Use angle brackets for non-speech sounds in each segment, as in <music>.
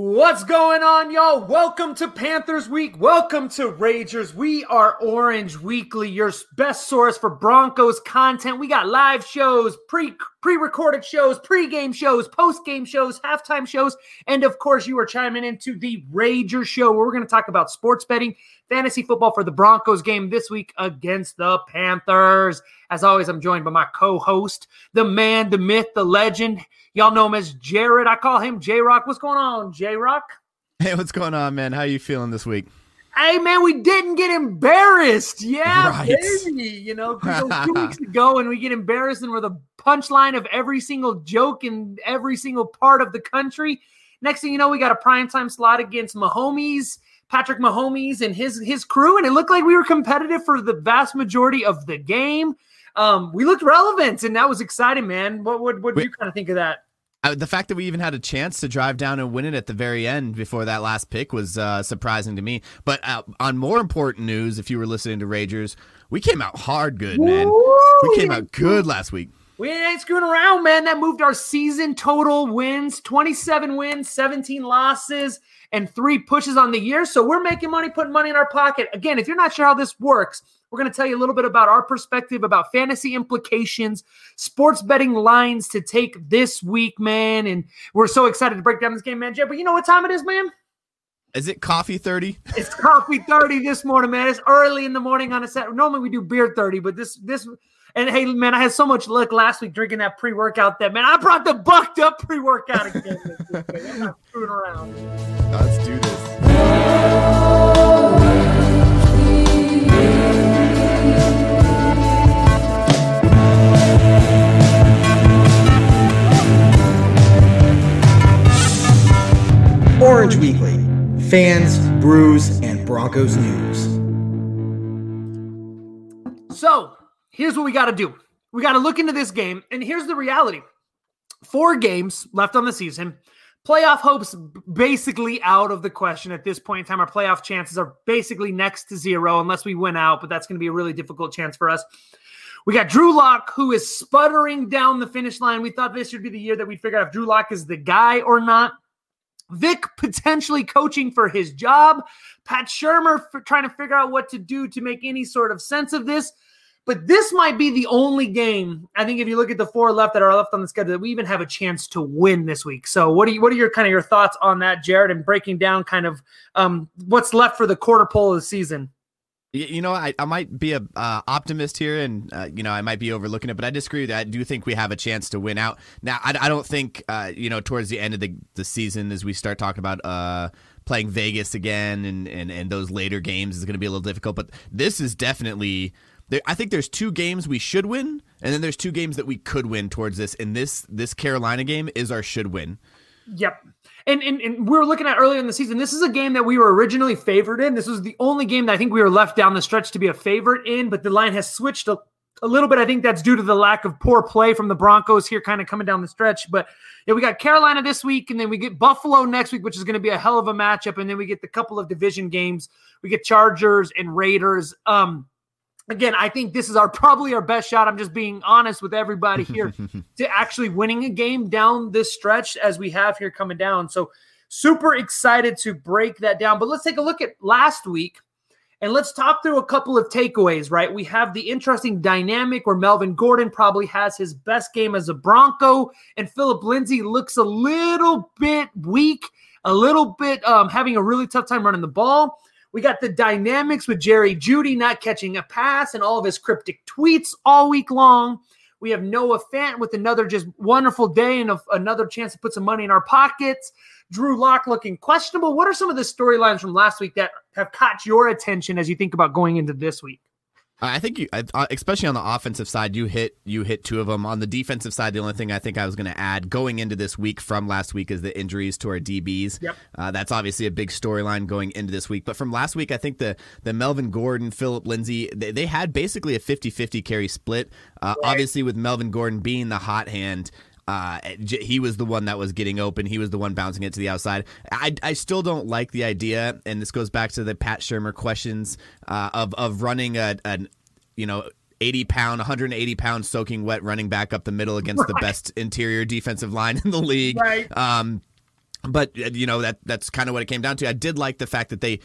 What's going on, y'all? Welcome to Panthers Week. Welcome to Ragers. We are Orange Weekly, your best source for Broncos content. We got live shows, pre pre-recorded shows, pre-game shows, post-game shows, halftime shows, and of course, you are chiming into the Rager show where we're going to talk about sports betting, fantasy football for the Broncos game this week against the Panthers. As always, I'm joined by my co-host, the man, the myth, the legend. Y'all know him as Jared. I call him J Rock. What's going on, J Rock? Hey, what's going on, man? How are you feeling this week? Hey, man, we didn't get embarrassed. Yeah, <laughs> right. baby. You know, two <laughs> weeks ago, and we get embarrassed, and we're the punchline of every single joke in every single part of the country. Next thing you know, we got a primetime slot against Mahomes, Patrick Mahomes, and his his crew, and it looked like we were competitive for the vast majority of the game um, we looked relevant, and that was exciting, man. What would what, what you kind of think of that? Uh, the fact that we even had a chance to drive down and win it at the very end before that last pick was uh, surprising to me. But uh, on more important news, if you were listening to Ragers, we came out hard good, man. Woo! We came out good last week. We ain't screwing around, man. That moved our season total wins 27 wins, 17 losses, and three pushes on the year. So we're making money, putting money in our pocket. Again, if you're not sure how this works, we're going to tell you a little bit about our perspective about fantasy implications, sports betting lines to take this week, man. And we're so excited to break down this game, man. Jay, but you know what time it is, man? Is it coffee 30? <laughs> It's coffee 30 this morning, man. It's early in the morning on a set. Normally we do beer 30, but this this and hey, man, I had so much luck last week drinking that pre-workout that man, I brought the bucked up pre-workout again. I'm not screwing around. Let's do this. Orange Weekly fans, brews, and Broncos news. So, here's what we got to do we got to look into this game, and here's the reality four games left on the season. Playoff hopes basically out of the question at this point in time. Our playoff chances are basically next to zero unless we win out, but that's going to be a really difficult chance for us. We got Drew Lock, who is sputtering down the finish line. We thought this should be the year that we figure out if Drew Lock is the guy or not. Vic potentially coaching for his job. Pat Shurmur trying to figure out what to do to make any sort of sense of this. But this might be the only game. I think if you look at the four left that are left on the schedule, that we even have a chance to win this week. So, what are you, what are your kind of your thoughts on that, Jared, and breaking down kind of um, what's left for the quarter pole of the season? You know, I, I might be a uh, optimist here, and uh, you know, I might be overlooking it, but I disagree with that. I do think we have a chance to win out. Now, I, I don't think uh, you know towards the end of the, the season, as we start talking about uh, playing Vegas again, and, and and those later games is going to be a little difficult. But this is definitely. There, I think there's two games we should win, and then there's two games that we could win towards this. And this this Carolina game is our should win. Yep. And, and, and, we were looking at earlier in the season. This is a game that we were originally favored in. This was the only game that I think we were left down the stretch to be a favorite in, but the line has switched a, a little bit. I think that's due to the lack of poor play from the Broncos here, kind of coming down the stretch. But yeah, we got Carolina this week, and then we get Buffalo next week, which is going to be a hell of a matchup. And then we get the couple of division games. We get Chargers and Raiders. Um, again, I think this is our probably our best shot. I'm just being honest with everybody here <laughs> to actually winning a game down this stretch as we have here coming down. So super excited to break that down. But let's take a look at last week and let's talk through a couple of takeaways, right? We have the interesting dynamic where Melvin Gordon probably has his best game as a Bronco, and Phillip Lindsay looks a little bit weak, a little bit um, having a really tough time running the ball. We got the dynamics with Jerry Jeudy not catching a pass and all of his cryptic tweets all week long. We have Noah Fant with another just wonderful day and a, another chance to put some money in our pockets. Drew Lock looking questionable. What are some of the storylines from last week that have caught your attention as you think about going into this week? I think you, uh, especially on the offensive side, you hit you hit two of them. On the defensive side, the only thing I think I was going to add going into this week from last week is the injuries to our DBs. Yep. Uh, that's obviously a big storyline going into this week. But from last week, I think the the Melvin Gordon, Phillip Lindsay, they, they had basically a 50-50 carry split. Uh, right. Obviously, with Melvin Gordon being the hot hand, uh, he was the one that was getting open. He was the one bouncing it to the outside. I, I still don't like the idea, and this goes back to the Pat Shurmur questions uh, of of running a, an you know 80 pound, 180 pound soaking wet running back up the middle against right. the best interior defensive line in the league. Right. Um, but you know that that's kind of what it came down to. I did like the fact that they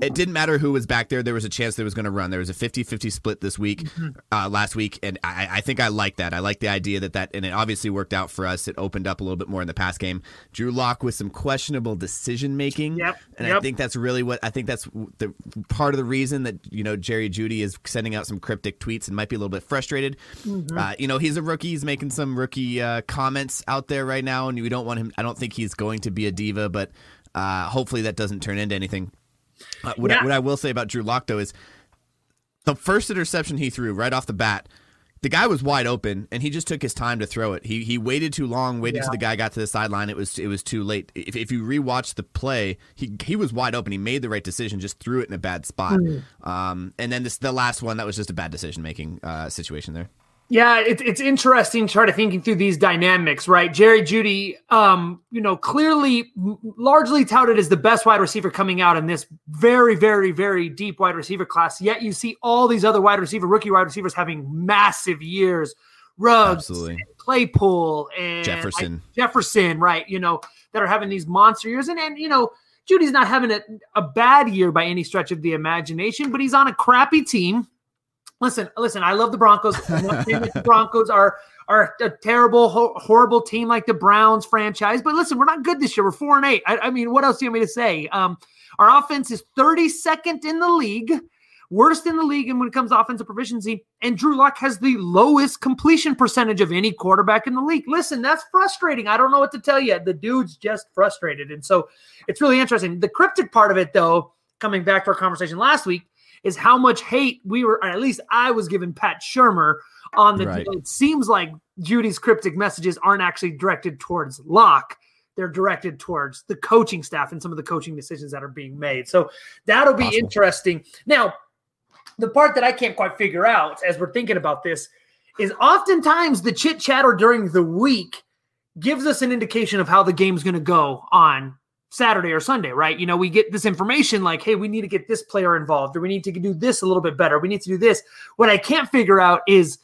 it didn't matter who was back there. There was a chance there was going to run. There was a 50-50 split this week, mm-hmm. uh, last week, and I, I, think I like that. I like the idea that that, and it obviously worked out for us. It opened up a little bit more in the past game. Drew Lock with some questionable decision making, yep. and yep. I think that's really what I think that's the part of the reason that you know Jerry Jeudy is sending out some cryptic tweets and might be a little bit frustrated. Mm-hmm. Uh, you know, he's a rookie. He's making some rookie uh, comments out there right now, and we don't want him. I don't think he's going to be a diva, but uh, hopefully that doesn't turn into anything. Uh, what, yeah. I, what I will say about Drew Lock though is the first interception he threw right off the bat. The guy was wide open, and he just took his time to throw it. He he waited too long, waited yeah. till the guy got to the sideline. It was it was too late. If, if you rewatch the play, he he was wide open. He made the right decision, just threw it in a bad spot. Mm. Um, and then this the last one that was just a bad decision making uh, situation there. Yeah, it, it's interesting to try to thinking through these dynamics, right? Jerry Jeudy, um, you know, clearly largely touted as the best wide receiver coming out in this very, very, very deep wide receiver class. Yet you see all these other wide receiver, rookie wide receivers having massive years. Ruggs, Absolutely. And Claypool, and Jefferson, Jefferson, right? You know, that are having these monster years, and and you know, Jeudy's not having a, a bad year by any stretch of the imagination, but he's on a crappy team Listen, listen. I love the Broncos. <laughs> the Broncos are are a terrible, ho- horrible team like the Browns franchise. But listen, we're not good this year. We're four and eight. I, I mean, what else do you want me to say? Um, our offense is 32nd in the league, worst in the league, and when it comes to offensive proficiency. And Drew Lock has the lowest completion percentage of any quarterback in the league. Listen, that's frustrating. I don't know what to tell you. The dude's just frustrated, and so it's really interesting. The cryptic part of it, though, coming back to our conversation last week is how much hate we were, or at least I was giving Pat Shurmur on the. Right. It seems like Jeudy's cryptic messages aren't actually directed towards Lock. They're directed towards the coaching staff and some of the coaching decisions that are being made. So that'll be Possible. interesting. Now, the part that I can't quite figure out as we're thinking about this is oftentimes the chit chatter during the week gives us an indication of how the game's going to go on Saturday or Sunday, right? You know, we get this information like, hey, we need to get this player involved, or we need to do this a little bit better. We need to do this. What I can't figure out is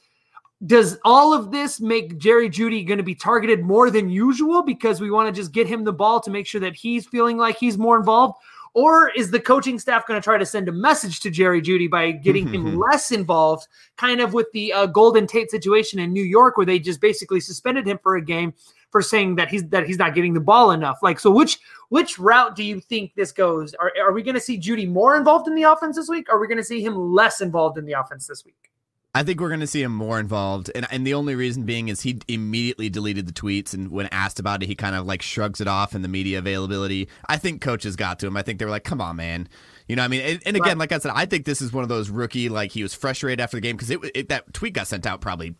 does all of this make Jerry Jeudy going to be targeted more than usual because we want to just get him the ball to make sure that he's feeling like he's more involved? Or is the coaching staff going to try to send a message to Jerry Jeudy by getting him <laughs> less involved, kind of with the uh, Golden Tate situation in New York, where they just basically suspended him for a game for saying that he's that he's not getting the ball enough. Like, so which which route do you think this goes? Are, are we going to see Jeudy more involved in the offense this week? Or are we going to see him less involved in the offense this week? I think we're going to see him more involved, and and the only reason being is he immediately deleted the tweets, and when asked about it, he kind of like shrugs it off in the media availability. I think coaches got to him. I think they were like, "Come on, man." You know, I mean, and, and again, right. like I said, I think this is one of those rookie like he was frustrated after the game because it, it, that tweet got sent out probably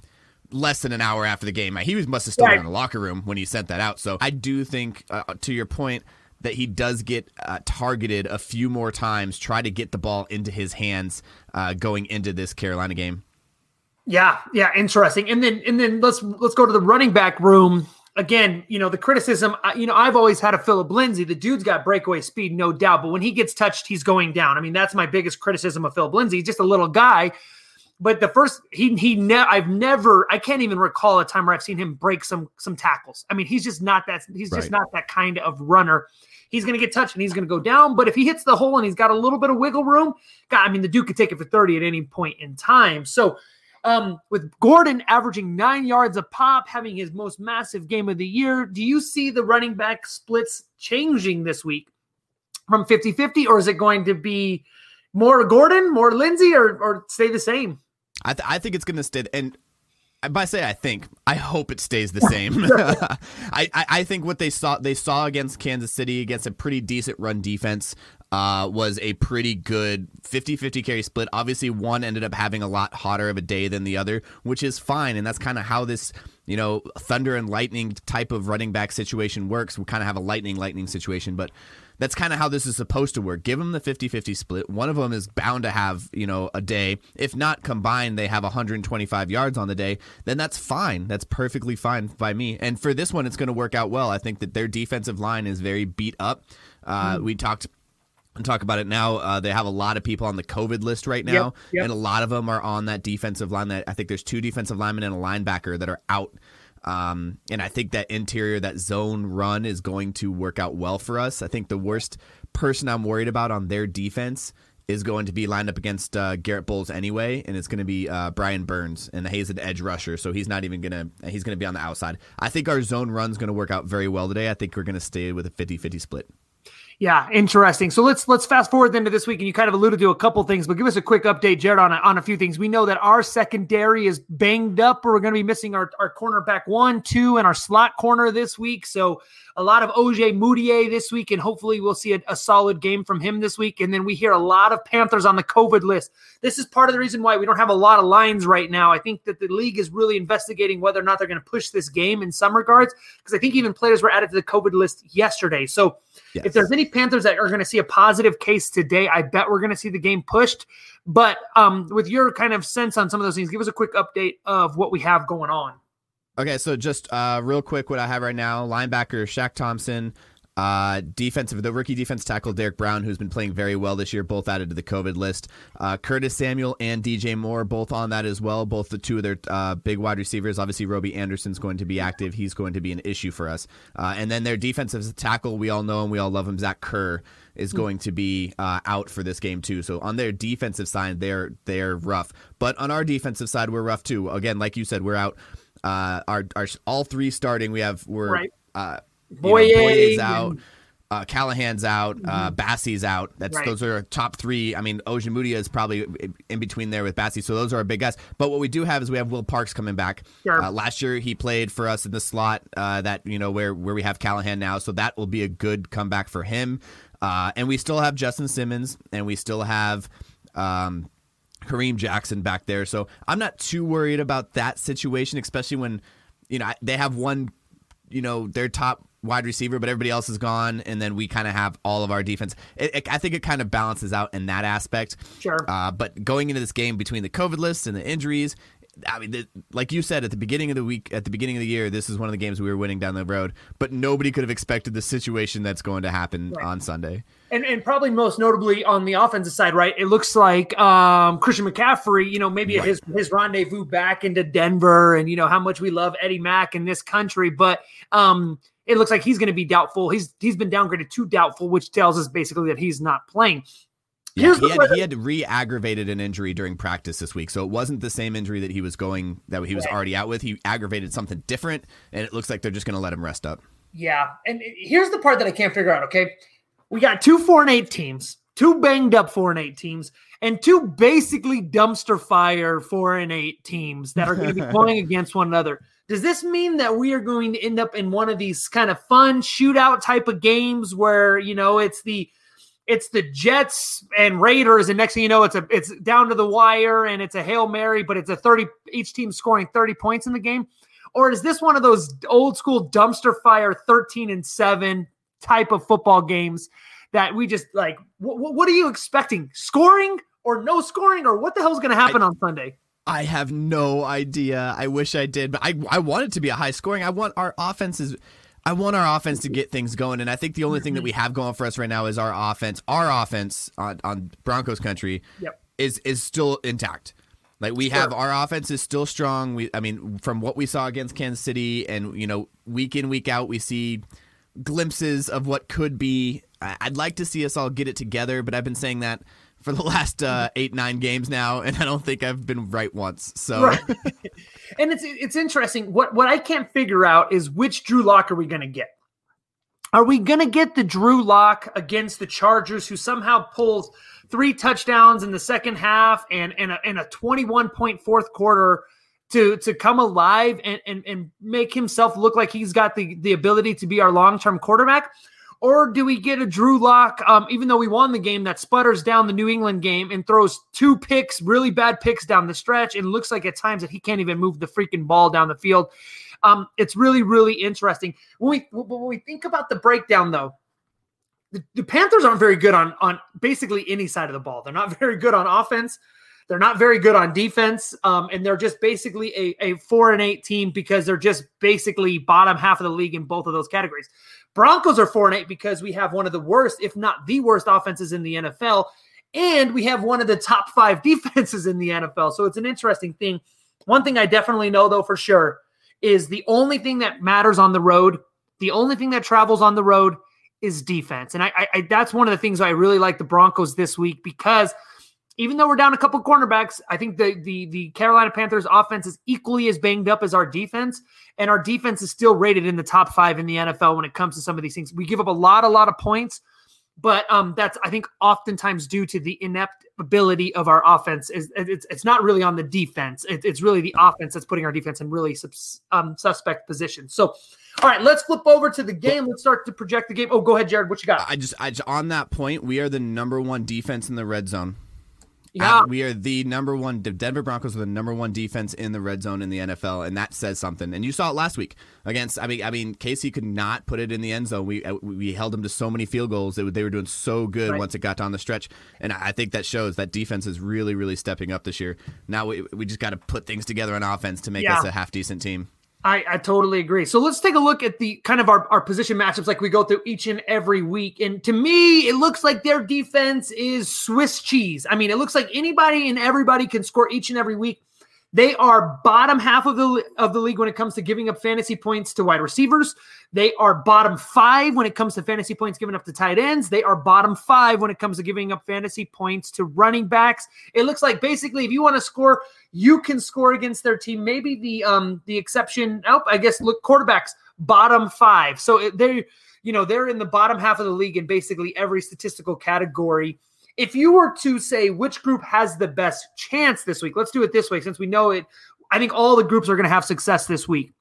less than an hour after the game. He was must have still right. in the locker room when he sent that out. So I do think, uh, to your point, that he does get uh, targeted a few more times, try to get the ball into his hands uh, going into this Carolina game. Yeah, yeah, interesting. And then and then let's let's go to the running back room again. You know the criticism. You know I've always had a Phillip Lindsay. The dude's got breakaway speed, no doubt. But when he gets touched, he's going down. I mean that's my biggest criticism of Phillip Lindsay. He's just a little guy but the first he he ne- I've never I can't even recall a time where I've seen him break some some tackles. I mean, he's just not that he's just not that kind of runner. He's going to get touched and he's going to go down, but if he hits the hole and he's got a little bit of wiggle room, God, I mean, the dude could take it for 30 at any point in time. So, um, with Gordon averaging nine yards a pop, having his most massive game of the year, do you see the running back splits changing this week from 50 50, or is it going to be more Gordon, more Lindsay, or, or stay the same? I, th- I think it's going to stay. And by say I think, I hope it stays the <laughs> same. <laughs> I, I, I think what they saw they saw against Kansas City against a pretty decent run defense uh, was a pretty good 50-50 carry split. Obviously, one ended up having a lot hotter of a day than the other, which is fine, and that's kind of how this you know thunder and lightning type of running back situation works. We kind of have a lightning lightning situation, but that's kind of how this is supposed to work. Give them the 50-50 split. One of them is bound to have, you know, a day. If not combined, they have 125 yards on the day, then that's fine. That's perfectly fine by me. And for this one, it's going to work out well. I think that their defensive line is very beat up. Uh, mm. We talked and talk about it now. Uh, they have a lot of people on the COVID list right now, yep, yep. and a lot of them are on that defensive line. That I think there's two defensive linemen and a linebacker that are out Um, and I think that interior, that zone run is going to work out well for us. I think the worst person I'm worried about on their defense is going to be lined up against uh, Garett Bolles anyway, and it's going to be uh, Brian Burns, and he's an edge rusher, so he's not even going to he's going to be on the outside. I think our zone run's going to work out very well today. I think we're going to stay with a 50-50 split. Yeah, interesting. So let's let's fast forward then to this week, and you kind of alluded to a couple things, but give us a quick update, Jared, on a, on a few things. We know that our secondary is banged up. Or we're going to be missing our our cornerback one, two, and our slot corner this week. So a lot of Ojemudia this week, and hopefully we'll see a, a, solid game from him this week. And then we hear a lot of Panthers on the COVID list. This is part of the reason why we don't have a lot of lines right now. I think that the league is really investigating whether or not they're going to push this game in some regards, because I think even players were added to the COVID list yesterday. So yes. if there's any Panthers that are going to see a positive case today, I bet we're going to see the game pushed. But um, with your kind of sense on some of those things, give us a quick update of what we have going on. Okay, so just uh, real quick, what I have right now: linebacker Shaq Thompson, uh, defensive, the rookie defense tackle Derrick Brown, who's been playing very well this year, both added to the COVID list. Uh, Curtis Samuel and DJ Moore, both on that as well. Both the two of their uh, big wide receivers. Obviously, Robbie Anderson's going to be active. He's going to be an issue for us. Uh, and then their defensive tackle, we all know him, we all love him, Zach Kerr is hmm. going to be uh, out for this game too. So on their defensive side, they're they're rough. But on our defensive side, we're rough too. Again, like you said, we're out. Uh, our our all three starting. We have we're right. uh, Bouye, you know, out. Uh, Callahan's out. Uh, mm-hmm. Bassey's out. That's right. those are top three. I mean, Ojemudia is probably in between there with Bassey. So those are our big guys. But what we do have is we have Will Parks coming back. Sure. Uh, last year he played for us in the slot uh, that you know where where we have Callahan now. So that will be a good comeback for him. Uh, and we still have Justin Simmons, and we still have. Um, Kareem Jackson back there. So I'm not too worried about that situation, especially when, you know, they have one, you know, their top wide receiver, but everybody else is gone, and then we kind of have all of our defense. It, it, I think it kind of balances out in that aspect. Sure. Uh, but going into this game between the COVID lists and the injuries, I mean, the, like you said at the beginning of the week, at the beginning of the year, this is one of the games we were winning down the road. But nobody could have expected the situation that's going to happen right. on Sunday. And and probably most notably on the offensive side, right? It looks like um, Christian McCaffrey, you know, maybe right. his his rendezvous back into Denver, and you know how much we love Eddie Mack in this country, but um, it looks like he's going to be doubtful. He's he's been downgraded to doubtful, which tells us basically that he's not playing. Yeah, he had, he had re-aggravated an injury during practice this week, so it wasn't the same injury that he was going that he was already out with. He aggravated something different, and it looks like they're just going to let him rest up. Yeah, and here's the part that I can't figure out. Okay, we got two four and eight teams, two banged up four and eight teams, and two basically dumpster fire four and eight teams that are going to be <laughs> playing against one another. Does this mean that we are going to end up in one of these kind of fun shootout type of games where you know it's the it's the Jets and Raiders, and next thing you know, it's a it's down to the wire and it's a hail mary, but it's a thirty each team scoring thirty points in the game, or is this one of those old school dumpster fire thirteen and seven type of football games that we just like? W- what are you expecting? Scoring or no scoring, or what the hell is going to happen I, on Sunday? I have no idea. I wish I did, but I I want it to be a high scoring. I want our offenses I want our offense to get things going, and I think the only thing that we have going for us right now is our offense. Our offense on, on Broncos country yep. is is still intact. Like we sure. have our offense is still strong. We, I mean, from what we saw against Kansas City, and you know, week in week out, we see glimpses of what could be. I'd like to see us all get it together, but I've been saying that for the <laughs> last uh, eight nine games now, and I don't think I've been right once. So, right. <laughs> and it's it's interesting. What what I can't figure out is which Drew Lock are we going to get? Are we going to get the Drew Lock against the Chargers, who somehow pulls three touchdowns in the second half and and a, and a twenty one point fourth quarter? To, to come alive and, and, and make himself look like he's got the, the ability to be our long term quarterback? Or do we get a Drew Lock, um, even though we won the game, that sputters down the New England game and throws two picks, really bad picks down the stretch, and looks like at times that he can't even move the freaking ball down the field? Um, it's really, really interesting. When we when we think about the breakdown, though, the, the Panthers aren't very good on on basically any side of the ball. They're not <laughs> very good on offense. They're not very good on defense, um, and they're just basically a, a four and eight team because they're just basically bottom half of the league in both of those categories. Broncos are four and eight because we have one of the worst, if not the worst, offenses in the NFL, and we have one of the top five <laughs> defenses in the NFL. So it's an interesting thing. One thing I definitely know, though, for sure, is the only thing that matters on the road, the only thing that travels on the road is defense. And I, I, that's one of the things I really like the Broncos this week because even though we're down a couple cornerbacks, I think the the the Carolina Panthers offense is equally as banged up as our defense, and our defense is still rated in the top five in the NFL when it comes to some of these things. We give up a lot, a lot of points, but um, that's I think oftentimes due to the inept ability of our offense. Is it's it's not really on the defense. It, it's really the offense that's putting our defense in really subs, um, suspect positions. So. All right, let's flip over to the game. Let's start to project the game. Oh, go ahead, Jared. What you got? I just, I just on that point, we are the number one defense in the red zone. Yeah. we are the number one. The Denver Broncos are the number one defense in the red zone in the NFL, and that says something. And you saw it last week against. I mean, I mean, KC could not put it in the end zone. We uh, we held them to so many field goals. They, they were doing so good Right. once it got down the stretch, and I think that shows that defense is really, really stepping up this year. Now we we just got to put things together on offense to make Yeah. us a half decent team. I, I totally agree. So let's take a look at the kind of our, our position matchups like we go through each and every week. And to me, it looks like their defense is Swiss cheese. I mean, it looks like anybody and everybody can score each and every week. They are bottom half of the of the league when it comes to giving up fantasy points to wide receivers. They are bottom five when it comes to fantasy points given up to tight ends. They are bottom five when it comes to giving up fantasy points to running backs. It looks like basically if you want to score, you can score against their team. Maybe the um the exception. Oh, I guess look quarterbacks bottom five. So it- they you know they're in the bottom half of the league in basically every statistical category. If you were to say which group has the best chance this week, let's do it this way since we know it. I think all the groups are going to have success this week.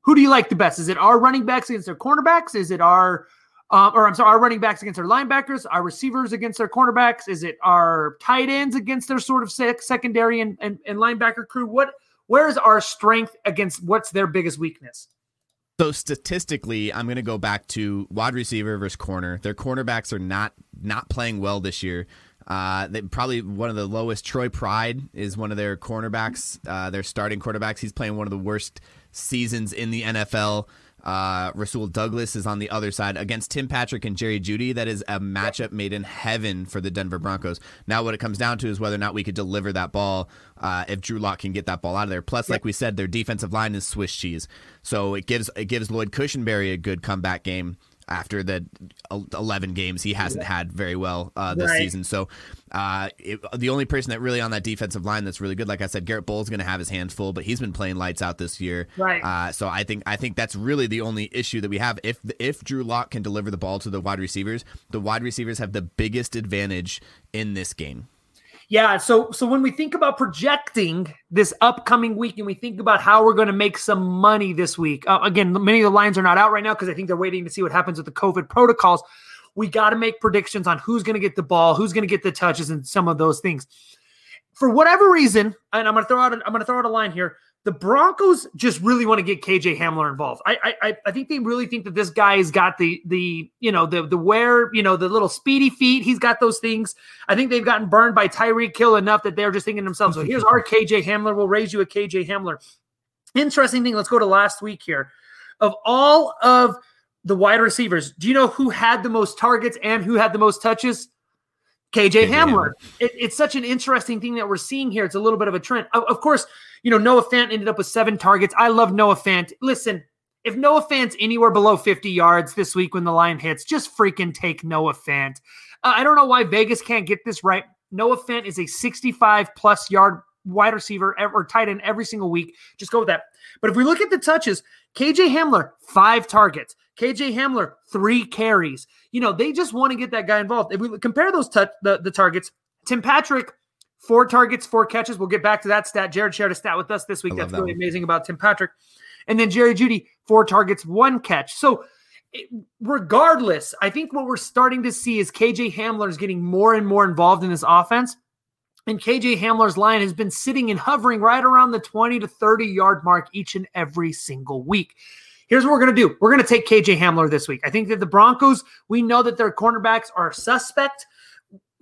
Who do you like the best? Is it our running backs against their cornerbacks? Is it our, um, or I'm sorry, our running backs against their linebackers? Our receivers against their cornerbacks? Is it our tight ends against their sort of sec- secondary and, and, and linebacker crew? What, where is our strength against what's their biggest weakness? So statistically, I'm going to go back to wide receiver versus corner. Their cornerbacks are not not playing well this year. Uh, they probably one of the lowest. Troy Pride is one of their cornerbacks. Uh, their starting quarterbacks. He's playing one of the worst seasons in the NFL. Uh, Rasul Douglas is on the other side against Tim Patrick and Jerry Jeudy. That is a matchup made in heaven for the Denver Broncos. Now, what it comes down to is whether or not we could deliver that ball. Uh, if Drew Lock can get that ball out of there. Plus, like we said, their defensive line is Swiss cheese, so it gives it gives Lloyd Cushenberry a good comeback game after the 11 games he hasn't had very well uh, this Right. season. So uh, it, the only person that really on that defensive line that's really good, like I said, Garett Bolles going to have his hands full, but he's been playing lights out this year. Right. Uh, so I think I think that's really the only issue that we have. If if Drew Lock can deliver the ball to the wide receivers, the wide receivers have the biggest advantage in this game. Yeah, so so when we think about projecting this upcoming week and we think about how we're going to make some money this week, uh, again, many of the lines are not out right now because I think they're waiting to see what happens with the COVID protocols. We got to make predictions on who's going to get the ball, who's going to get the touches, and some of those things. For whatever reason, and I'm going to throw out, a, I'm going to throw out a line here. The Broncos just really want to get KJ Hamler involved. I, I I- I think they really think that this guy's got the the you know the the wear you know the little speedy feet. He's got those things. I think they've gotten burned by Tyreek Hill enough that they're just thinking to themselves, "Well, here's our <laughs> KJ Hamler. We'll raise you a KJ Hamler." Interesting thing. Let's go to last week here. Of all of the wide receivers, do you know who had the most targets and who had the most touches? KJ Hamler. It, it's such an interesting thing that we're seeing here. It's a little bit of a trend. Of, of course, you know Noah Fant ended up with seven targets. I love Noah Fant. Listen, if Noah Fant's anywhere below 50 yards this week when the line hits, just freaking take Noah Fant. Uh, I don't know why Vegas can't get this right. Noah Fant is a 65 plus yard wide receiver or tight end every single week. Just go with that. But if we look at the touches, KJ Hamler, five targets. KJ Hamler, three carries. You know, they just want to get that guy involved. If we compare those touch the, the targets, Tim Patrick, four targets, four catches. We'll get back to that stat. Jared shared a stat with us this week. That's that really one. amazing about Tim Patrick. And then Jerry Jeudy, four targets, one catch. So it- regardless, I think what we're starting to see is KJ Hamler is getting more and more involved in this offense. And KJ Hamler's line has been sitting and hovering right around the 20 to 30 yard mark each and every single week. Here's what we're going to do. We're going to take KJ Hamler this week. I think that the Broncos, we know that their cornerbacks are suspect.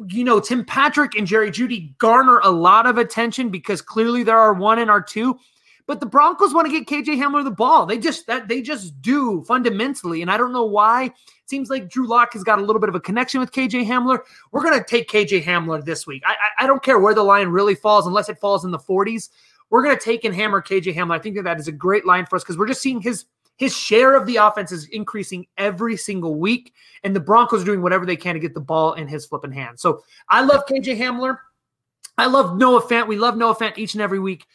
You know, Tim Patrick and Jerry Jeudy garner a lot of attention because clearly there are one and are two. But the Broncos want to get KJ Hamler the ball. They just that they just do fundamentally. And I don't know why. It seems like Drew Lock has got a little bit of a connection with KJ Hamler. We're gonna take KJ Hamler this week. I, I, I don't care where the line really falls, unless it falls in the 40s. we're to take and hammer KJ Hamler. I think that that is a great line for us because we're just seeing his his share of the offense is increasing every single week, and the Broncos are doing whatever they can to get the ball in his flipping hand. So I love KJ Hamler. I love Noah Fant. We love Noah Fant each and every week.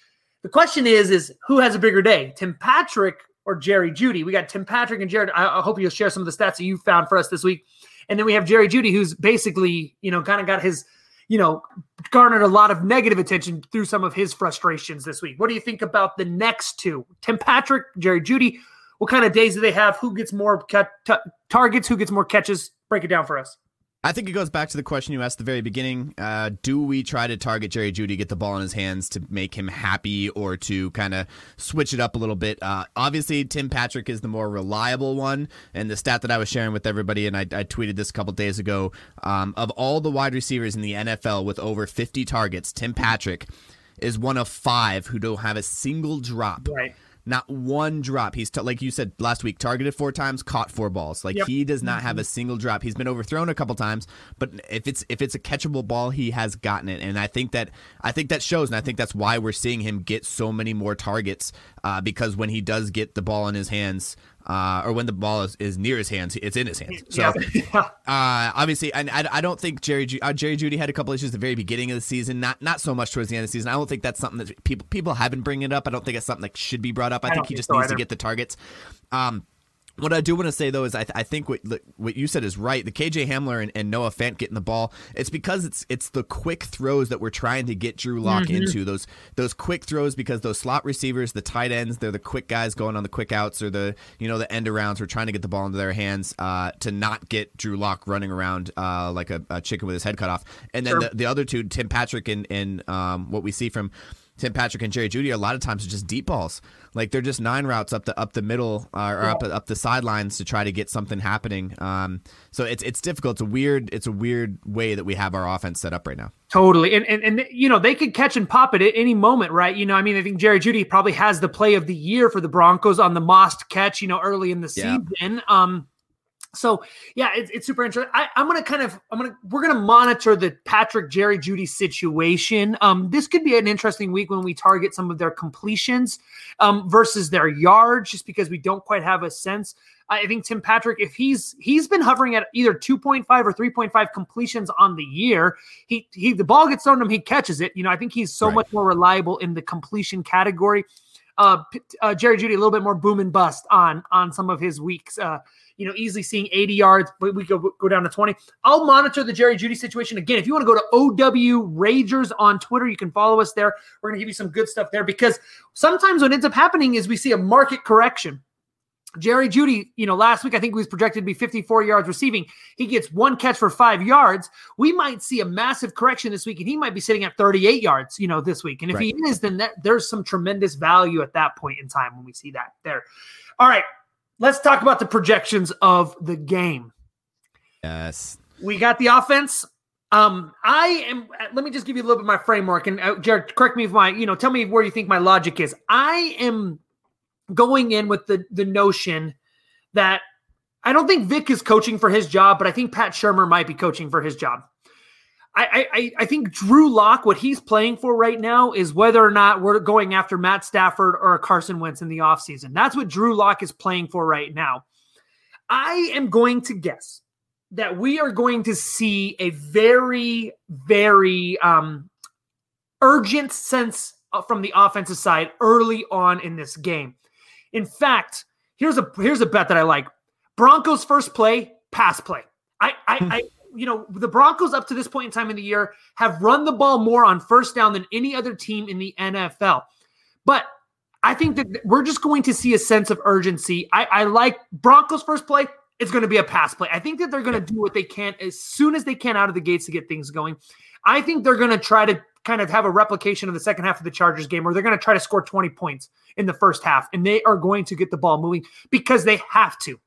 The question is, is who has a bigger day, Tim Patrick or Jerry Jeudy? We got Tim Patrick and Jared. I, I hope you'll share some of the stats that you found for us this week. And then we have Jerry Jeudy, who's basically, you know, kind of got his, you know, garnered a lot of negative attention through some of his frustrations this week. What do you think about the next two? Tim Patrick, Jerry Jeudy. What kind of days do they have? Who gets more t- targets? Who gets more catches? Break it down for us. I think it goes back to the question you asked at the very beginning. Uh, do we try to target Jerry Jeudy, get the ball in his hands to make him happy or to kind of switch it up a little bit? Uh, obviously, Tim Patrick is the more reliable one. And the stat that I was sharing with everybody, and I, I tweeted this a couple days ago um, of all the wide receivers in the NFL with over 50 targets, Tim Patrick is one of five who don't have a single drop. Right not one drop. He's t- like you said last week, targeted four times, caught four balls. Like yep. he does not have a mm-hmm. single drop. He's been overthrown a couple times, but if it's if it's a catchable ball, he has gotten it. And I think that I think that shows, and I think that's why we're seeing him get so many more targets uh, because when he does get the ball in his hands, uh, or when the ball is, is near his hands, it's in his hands. So yeah. <laughs> uh, obviously, and I, I don't think Jerry uh, Jerry Jeudy had a couple issues at the very beginning of the season, not not so much towards the end of the season. I don't think that's something that people people have been bringing it up. I don't think it's something that should be brought up. I, I think he just so needs either. to get the targets. Um, what I do want to say though is I, th- I think what what you said is right. The KJ Hamler and, and, Noah Fant getting the ball. It's because it's it's the quick throws that we're trying to get Drew Lock mm-hmm. into those those quick throws because those slot receivers, the tight ends, they're the quick guys going on the quick outs or the you know the end arounds. We're trying to get the ball into their hands uh, to not get Drew Lock running around uh, like a, a, chicken with his head cut off. And then sure. the, the other two, Tim Patrick and and um, what we see from Tim Patrick and Jerry Jeudy a lot of times are just deep balls. Like they're just nine routes up the up the middle uh, or up up the sidelines to try to get something happening. Um, so it's it's difficult. It's a weird it's a weird way that we have our offense set up right now. Totally, and and and you know they could catch and pop it at any moment, right? You know, I mean, I think Jerry Jeudy probably has the play of the year for the Broncos on the Most catch. You know, early in the yeah. season. Um, so yeah, it's, it's super interesting. I, am gonna kind of I'm gonna we're gonna monitor the Patrick Jerry Jeudy situation. Um, this could be an interesting week when we target some of their completions um, versus their yards, just because we don't quite have a sense. I think Tim Patrick, if he's he's been hovering at either 2.5 or 3.5 completions on the year, he he the ball gets thrown to him, he catches it. You know, I think he's so right. much more reliable in the completion category. Uh, uh, Jerry Jeudy a little bit more boom and bust on on some of his weeks. Uh, you know, easily seeing 80 yards, but we go go down to 20. I'll monitor the Jerry Jeudy situation again. If you want to go to OW Ragers on Twitter, you can follow us there. We're to give you some good stuff there because sometimes what ends up happening is we see a market correction. Jerry Jeudy, you know, last week I think he was projected to be 54 yards receiving. He gets one catch for five yards. We might see a massive correction this week, and he might be sitting at 38 yards, you know, this week. And if right. he is, then that, there's some tremendous value at that point in time when we see that there. All right, let's talk about the projections of the game. Yes. We got the offense. Um, I am. Let me just give you a little bit of my framework, and uh, Jared, correct me if my, you know, tell me where you think my logic is. I am going in with the the notion that I don't think Vic is coaching for his job, but I think Pat Shurmur might be coaching for his job. I, I, I think Drew Lock, what he's playing for right now is whether or not we're going after Matt Stafford or Carson Wentz in the offseason. That's what Drew Lock is playing for right now. I am going to guess that we are going to see a very, very um, urgent sense uh, from the offensive side early on in this game. In fact, here's a here's a bet that I like. Broncos first play, pass play. I I, hmm. I you know, the Broncos up to this point in time in the year have run the ball more on first down than any other team in the NFL. But I think that we're just going to see a sense of urgency. I, I like Broncos first play. It's going to be a pass play. I think that they're going to do what they can as soon as they can out of the gates to get things going. I think they're going to try to kind of have a replication of the second half of the Chargers game where they're going to try to score 20 points in the first half and they are going to get the ball moving because they have to.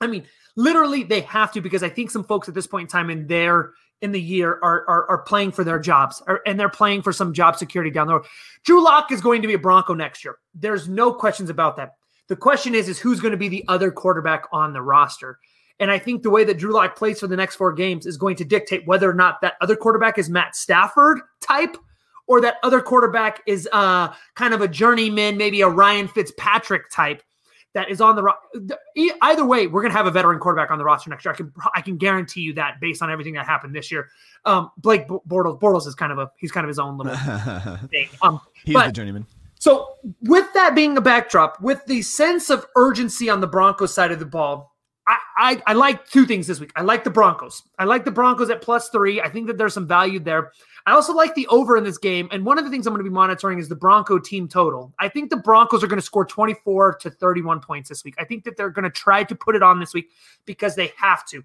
I mean, literally they have to because I think some folks at this point in time in their in the year are, are, are playing for their jobs and they're playing for some job security down the road. Drew Lock is going to be a Bronco next year. There's no questions about that. The question is, is who's going to be the other quarterback on the roster? And I think the way that Drew Lock plays for the next four games is going to dictate whether or not that other quarterback is Matt Stafford type or that other quarterback is uh, kind of a journeyman, maybe a Ryan Fitzpatrick type that is on the ro- either way, we're gonna have a veteran quarterback on the roster next year. I can I can guarantee you that based on everything that happened this year. Um, Blake Bortles Bortles is kind of a he's kind of his own little <laughs> thing. Um, he's but, the journeyman. So with that being a backdrop, with the sense of urgency on the Broncos side of the ball, I, I, I like two things this week. I like the Broncos. I like the Broncos at plus three. I think that there's some value there. I also like the over in this game. And one of the things I'm going to be monitoring is the Bronco team total. I think the Broncos are going to score 24 to 31 points this week. I think that they're going to try to put it on this week because they have to.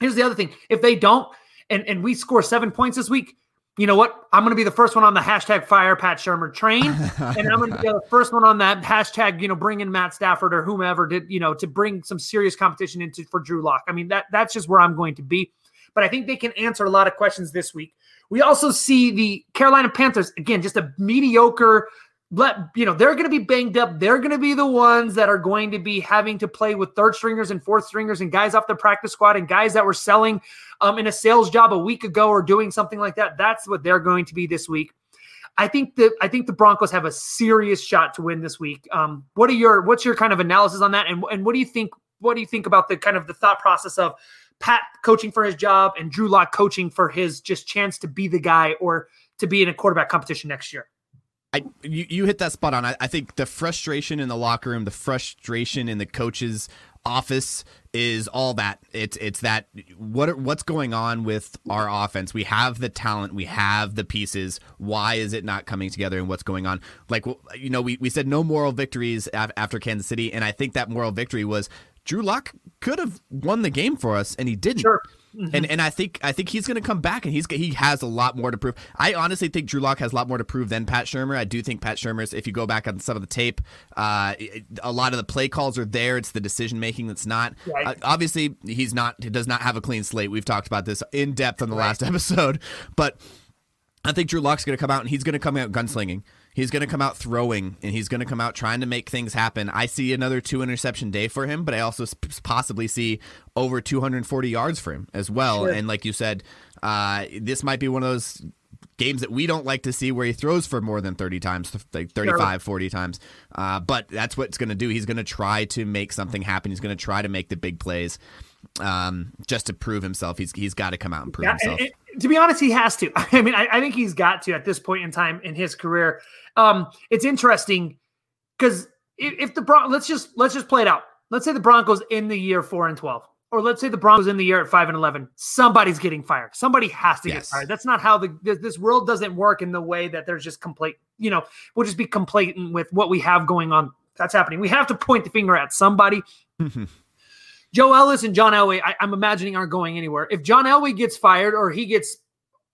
Here's the other thing if they don't, and, and we score seven points this week, you know what? I'm going to be the first one on the hashtag fire Pat Shurmur train, <laughs> and I'm going to be the first one on that hashtag. You know, bring in Matt Stafford or whomever did you know to bring some serious competition into for Drew Lock. I mean that that's just where I'm going to be. But I think they can answer a lot of questions this week. We also see the Carolina Panthers again, just a mediocre. Let you know they're going to be banged up. They're going to be the ones that are going to be having to play with third stringers and fourth stringers and guys off the practice squad and guys that were selling um, in a sales job a week ago or doing something like that. That's what they're going to be this week. I think that I think the Broncos have a serious shot to win this week. Um, what are your what's your kind of analysis on that, and and what do you think? What do you think about the kind of the thought process of Pat coaching for his job and Drew Lock coaching for his just chance to be the guy or to be in a quarterback competition next year? I, you, you hit that spot on. I, I think the frustration in the locker room, the frustration in the coaches' office is all that. It's it's that what what's going on with our offense? We have the talent, we have the pieces. Why is it not coming together? And what's going on? Like you know, we we said no moral victories after Kansas City, and I think that moral victory was Drew Lock could have won the game for us, and he didn't. Sure. Mm-hmm. And and I think I think he's going to come back, and he's he has a lot more to prove. I honestly think Drew Lock has a lot more to prove than Pat Shurmur. I do think Pat Shurmur's. If you go back on some of the tape, uh, a lot of the play calls are there. It's the decision making that's not. Right. Uh, obviously, he's not. He does not have a clean slate. We've talked about this in depth on the right. last <laughs> episode, but I think Drew Lock's going to come out and he's going to come out gunslinging. He's going to come out throwing and he's going to come out trying to make things happen. I see another two interception day for him, but I also possibly see over 240 yards for him as well. Sure. And like you said, uh, this might be one of those games that we don't like to see where he throws for more than 30 times, like 35, sure. 40 times. Uh, but that's what it's going to do. He's going to try to make something happen. He's going to try to make the big plays um, just to prove himself. He's he's got to come out and prove yeah, himself. And, to be honest, he has to. <laughs> I mean, I, I, think he's got to at this point in time in his career. Um, it's interesting because if, if, the Bron- let's just let's just play it out. Let's say the Broncos in the year four and twelve, or let's say the Broncos in the year at five and eleven. Somebody's getting fired. Somebody has to yes. get fired. That's not how the this, this world doesn't work in the way that there's just complete. You know, we'll just be complacent with what we have going on. That's happening. We have to point the finger at somebody. <laughs> Joe Ellis and John Elway, I, am I'm imagining aren't going anywhere. If John Elway gets fired or he gets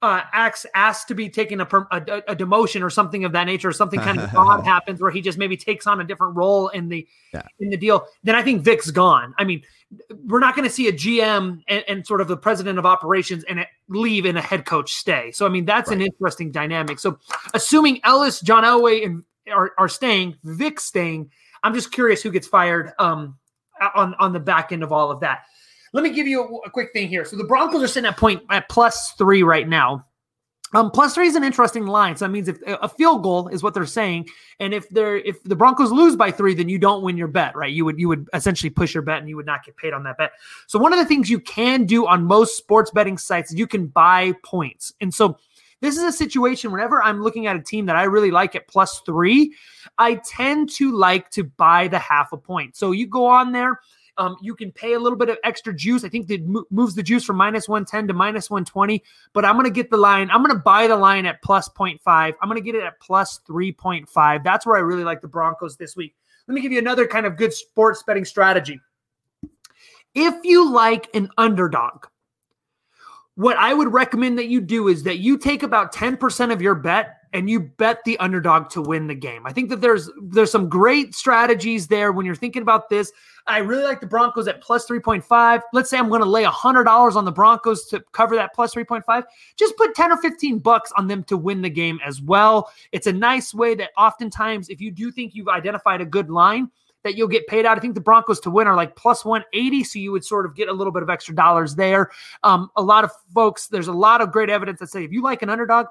uh, asked, asked to be taken a, a, a, demotion or something of that nature, or something kind of <laughs> odd happens where he just maybe takes on a different role in the yeah. in the deal, then I think Vic's gone. I mean, we're not going to see a GM and, and, sort of the president of operations and leave and a head coach stay. So I mean, that's right. an interesting dynamic. So assuming Ellis, John Elway, and are, are staying, Vic staying, I'm just curious who gets fired. Um, on on the back end of all of that. Let me give you a, a quick thing here. So the Broncos are sitting at point at plus three right now. Um, plus three is an interesting line. So that means if a field goal is what they're saying, and if they're if the Broncos lose by three, then you don't win your bet, right? You would you would essentially push your bet, and you would not get paid on that bet. So one of the things you can do on most sports betting sites is you can buy points, and so this is a situation whenever I'm looking at a team that I really like at plus three, I tend to like to buy the half a point. So you go on there. Um, you can pay a little bit of extra juice. I think that moves the juice from minus 110 to minus 120, but I'm going to get the line. I'm going to buy the line at plus 0.5. I'm going to get it at plus 3.5. That's where I really like the Broncos this week. Let me give you another kind of good sports betting strategy. If you like an underdog, what I would recommend that you do is that you take about 10% of your bet and you bet the underdog to win the game. I think that there's there's some great strategies there when you're thinking about this. I really like the Broncos at plus 3.5. Let's say I'm going to lay $100 on the Broncos to cover that plus 3.5. Just put 10 or 15 bucks on them to win the game as well. It's a nice way that oftentimes if you do think you've identified a good line, that you'll get paid out. I think the Broncos to win are like plus 180. So you would sort of get a little bit of extra dollars there. Um, a lot of folks, there's a lot of great evidence that say if you like an underdog,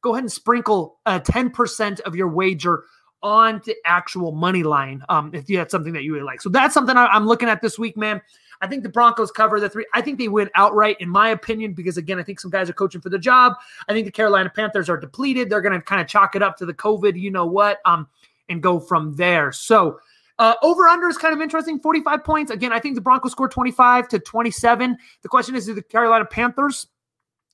go ahead and sprinkle uh, 10% of your wager on the actual money line um, if had something that you really like. So that's something I, I'm looking at this week, man. I think the Broncos cover the three. I think they win outright, in my opinion, because again, I think some guys are coaching for the job. I think the Carolina Panthers are depleted. They're going to kind of chalk it up to the COVID, you know what, um, and go from there. So uh, over under is kind of interesting. 45 points. Again, I think the Broncos score 25 to 27. The question is, do the Carolina Panthers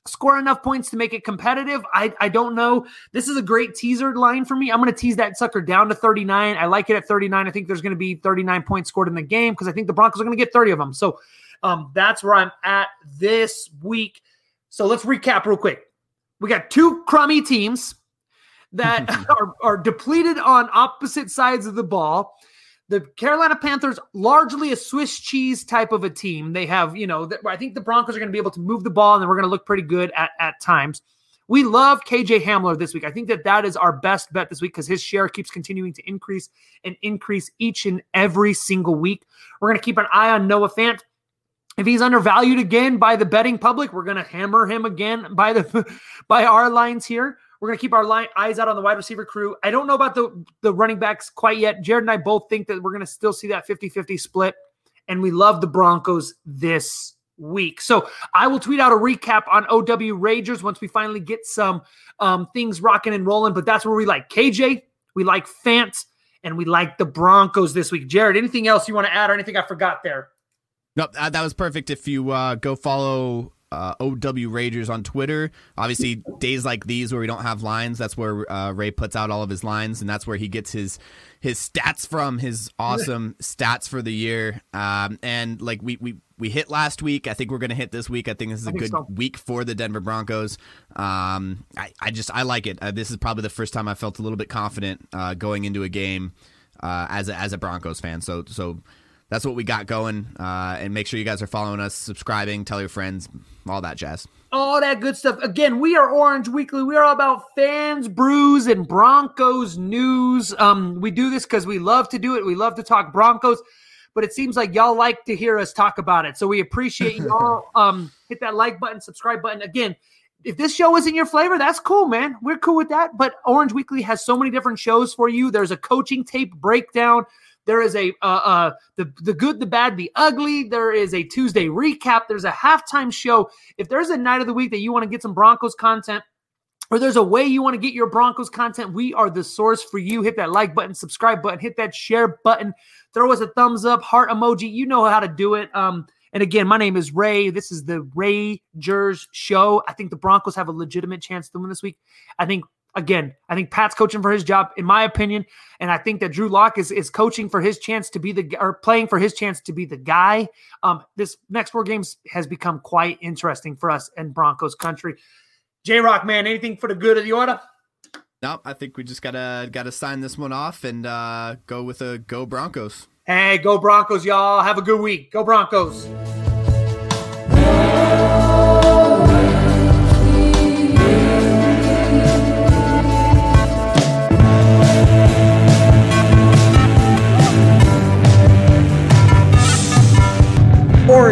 score enough points to make it competitive? I, I don't know. This is a great teaser line for me. I'm going to tease that sucker down to 39. I like it at 39. I think there's going to be 39 points scored in the game because I think the Broncos are going to get 30 of them. So um, that's where I'm at this week. So let's recap real quick. We got two crummy teams that <laughs> <laughs> are, are depleted on opposite sides of the ball the Carolina Panthers largely a Swiss cheese type of a team. They have, you know, I think the Broncos are going to be able to move the ball and we're going to look pretty good at, at times. We love KJ Hamler this week. I think that that is our best bet this week because his share keeps continuing to increase and increase each and every single week. We're going to keep an eye on Noah Fant. If he's undervalued again by the betting public, we're going to hammer him again by the <laughs> by our lines here. We're going to keep our line, eyes out on the wide receiver crew. I don't know about the, the running backs quite yet. Jared and I both think that we're going to still see that 50 50 split. And we love the Broncos this week. So I will tweet out a recap on OW Ragers once we finally get some um, things rocking and rolling. But that's where we like KJ, we like Fant, and we like the Broncos this week. Jared, anything else you want to add or anything I forgot there? No, that was perfect. If you uh, go follow uh, OW Ragers on Twitter. Obviously, days like these where we don't have lines, that's where uh, Ray puts out all of his lines, and that's where he gets his his stats from, his awesome stats for the year. Um, and like we we we hit last week, I think we're gonna hit this week. I think this is a good so. week for the Denver Broncos. Um, I I just I like it. Uh, this is probably the first time I felt a little bit confident uh, going into a game uh, as a, as a Broncos fan. So so that's what we got going. Uh, and make sure you guys are following us, subscribing, tell your friends, all that jazz. All that good stuff. Again, we are Orange Weekly. We are all about fans, brews, and Broncos news. Um, we do this because we love to do it. We love to talk Broncos, but it seems like y'all like to hear us talk about it. So we appreciate <laughs> y'all. um, hit that like button, subscribe button. Again, if this show isn't your flavor, that's cool, man. We're cool with that. But Orange Weekly has so many different shows for you. There's a coaching tape breakdown. There is a uh, uh, the the good, the bad, the ugly. There is a Tuesday recap. There's a halftime show. If there's a night of the week that you want to get some Broncos content, or there's a way you want to get your Broncos content, we are the source for you. Hit that like button, subscribe button, hit that share button, throw us a thumbs up, heart emoji. You know how to do it. Um, and again, my name is Ray. This is the Ray Jers show. I think the Broncos have a legitimate chance to win this week. I think Again, I think Pat's coaching for his job, in my opinion, and I think that Drew Lock is is coaching for his chance to be the or playing for his chance to be the guy. Um, this next four games has become quite interesting for us in Broncos country. J Rock, man, anything for the good of the order? No, I think we just gotta gotta sign this one off and uh, go with a go Broncos. Hey, go Broncos, y'all! Have a good week. Go Broncos.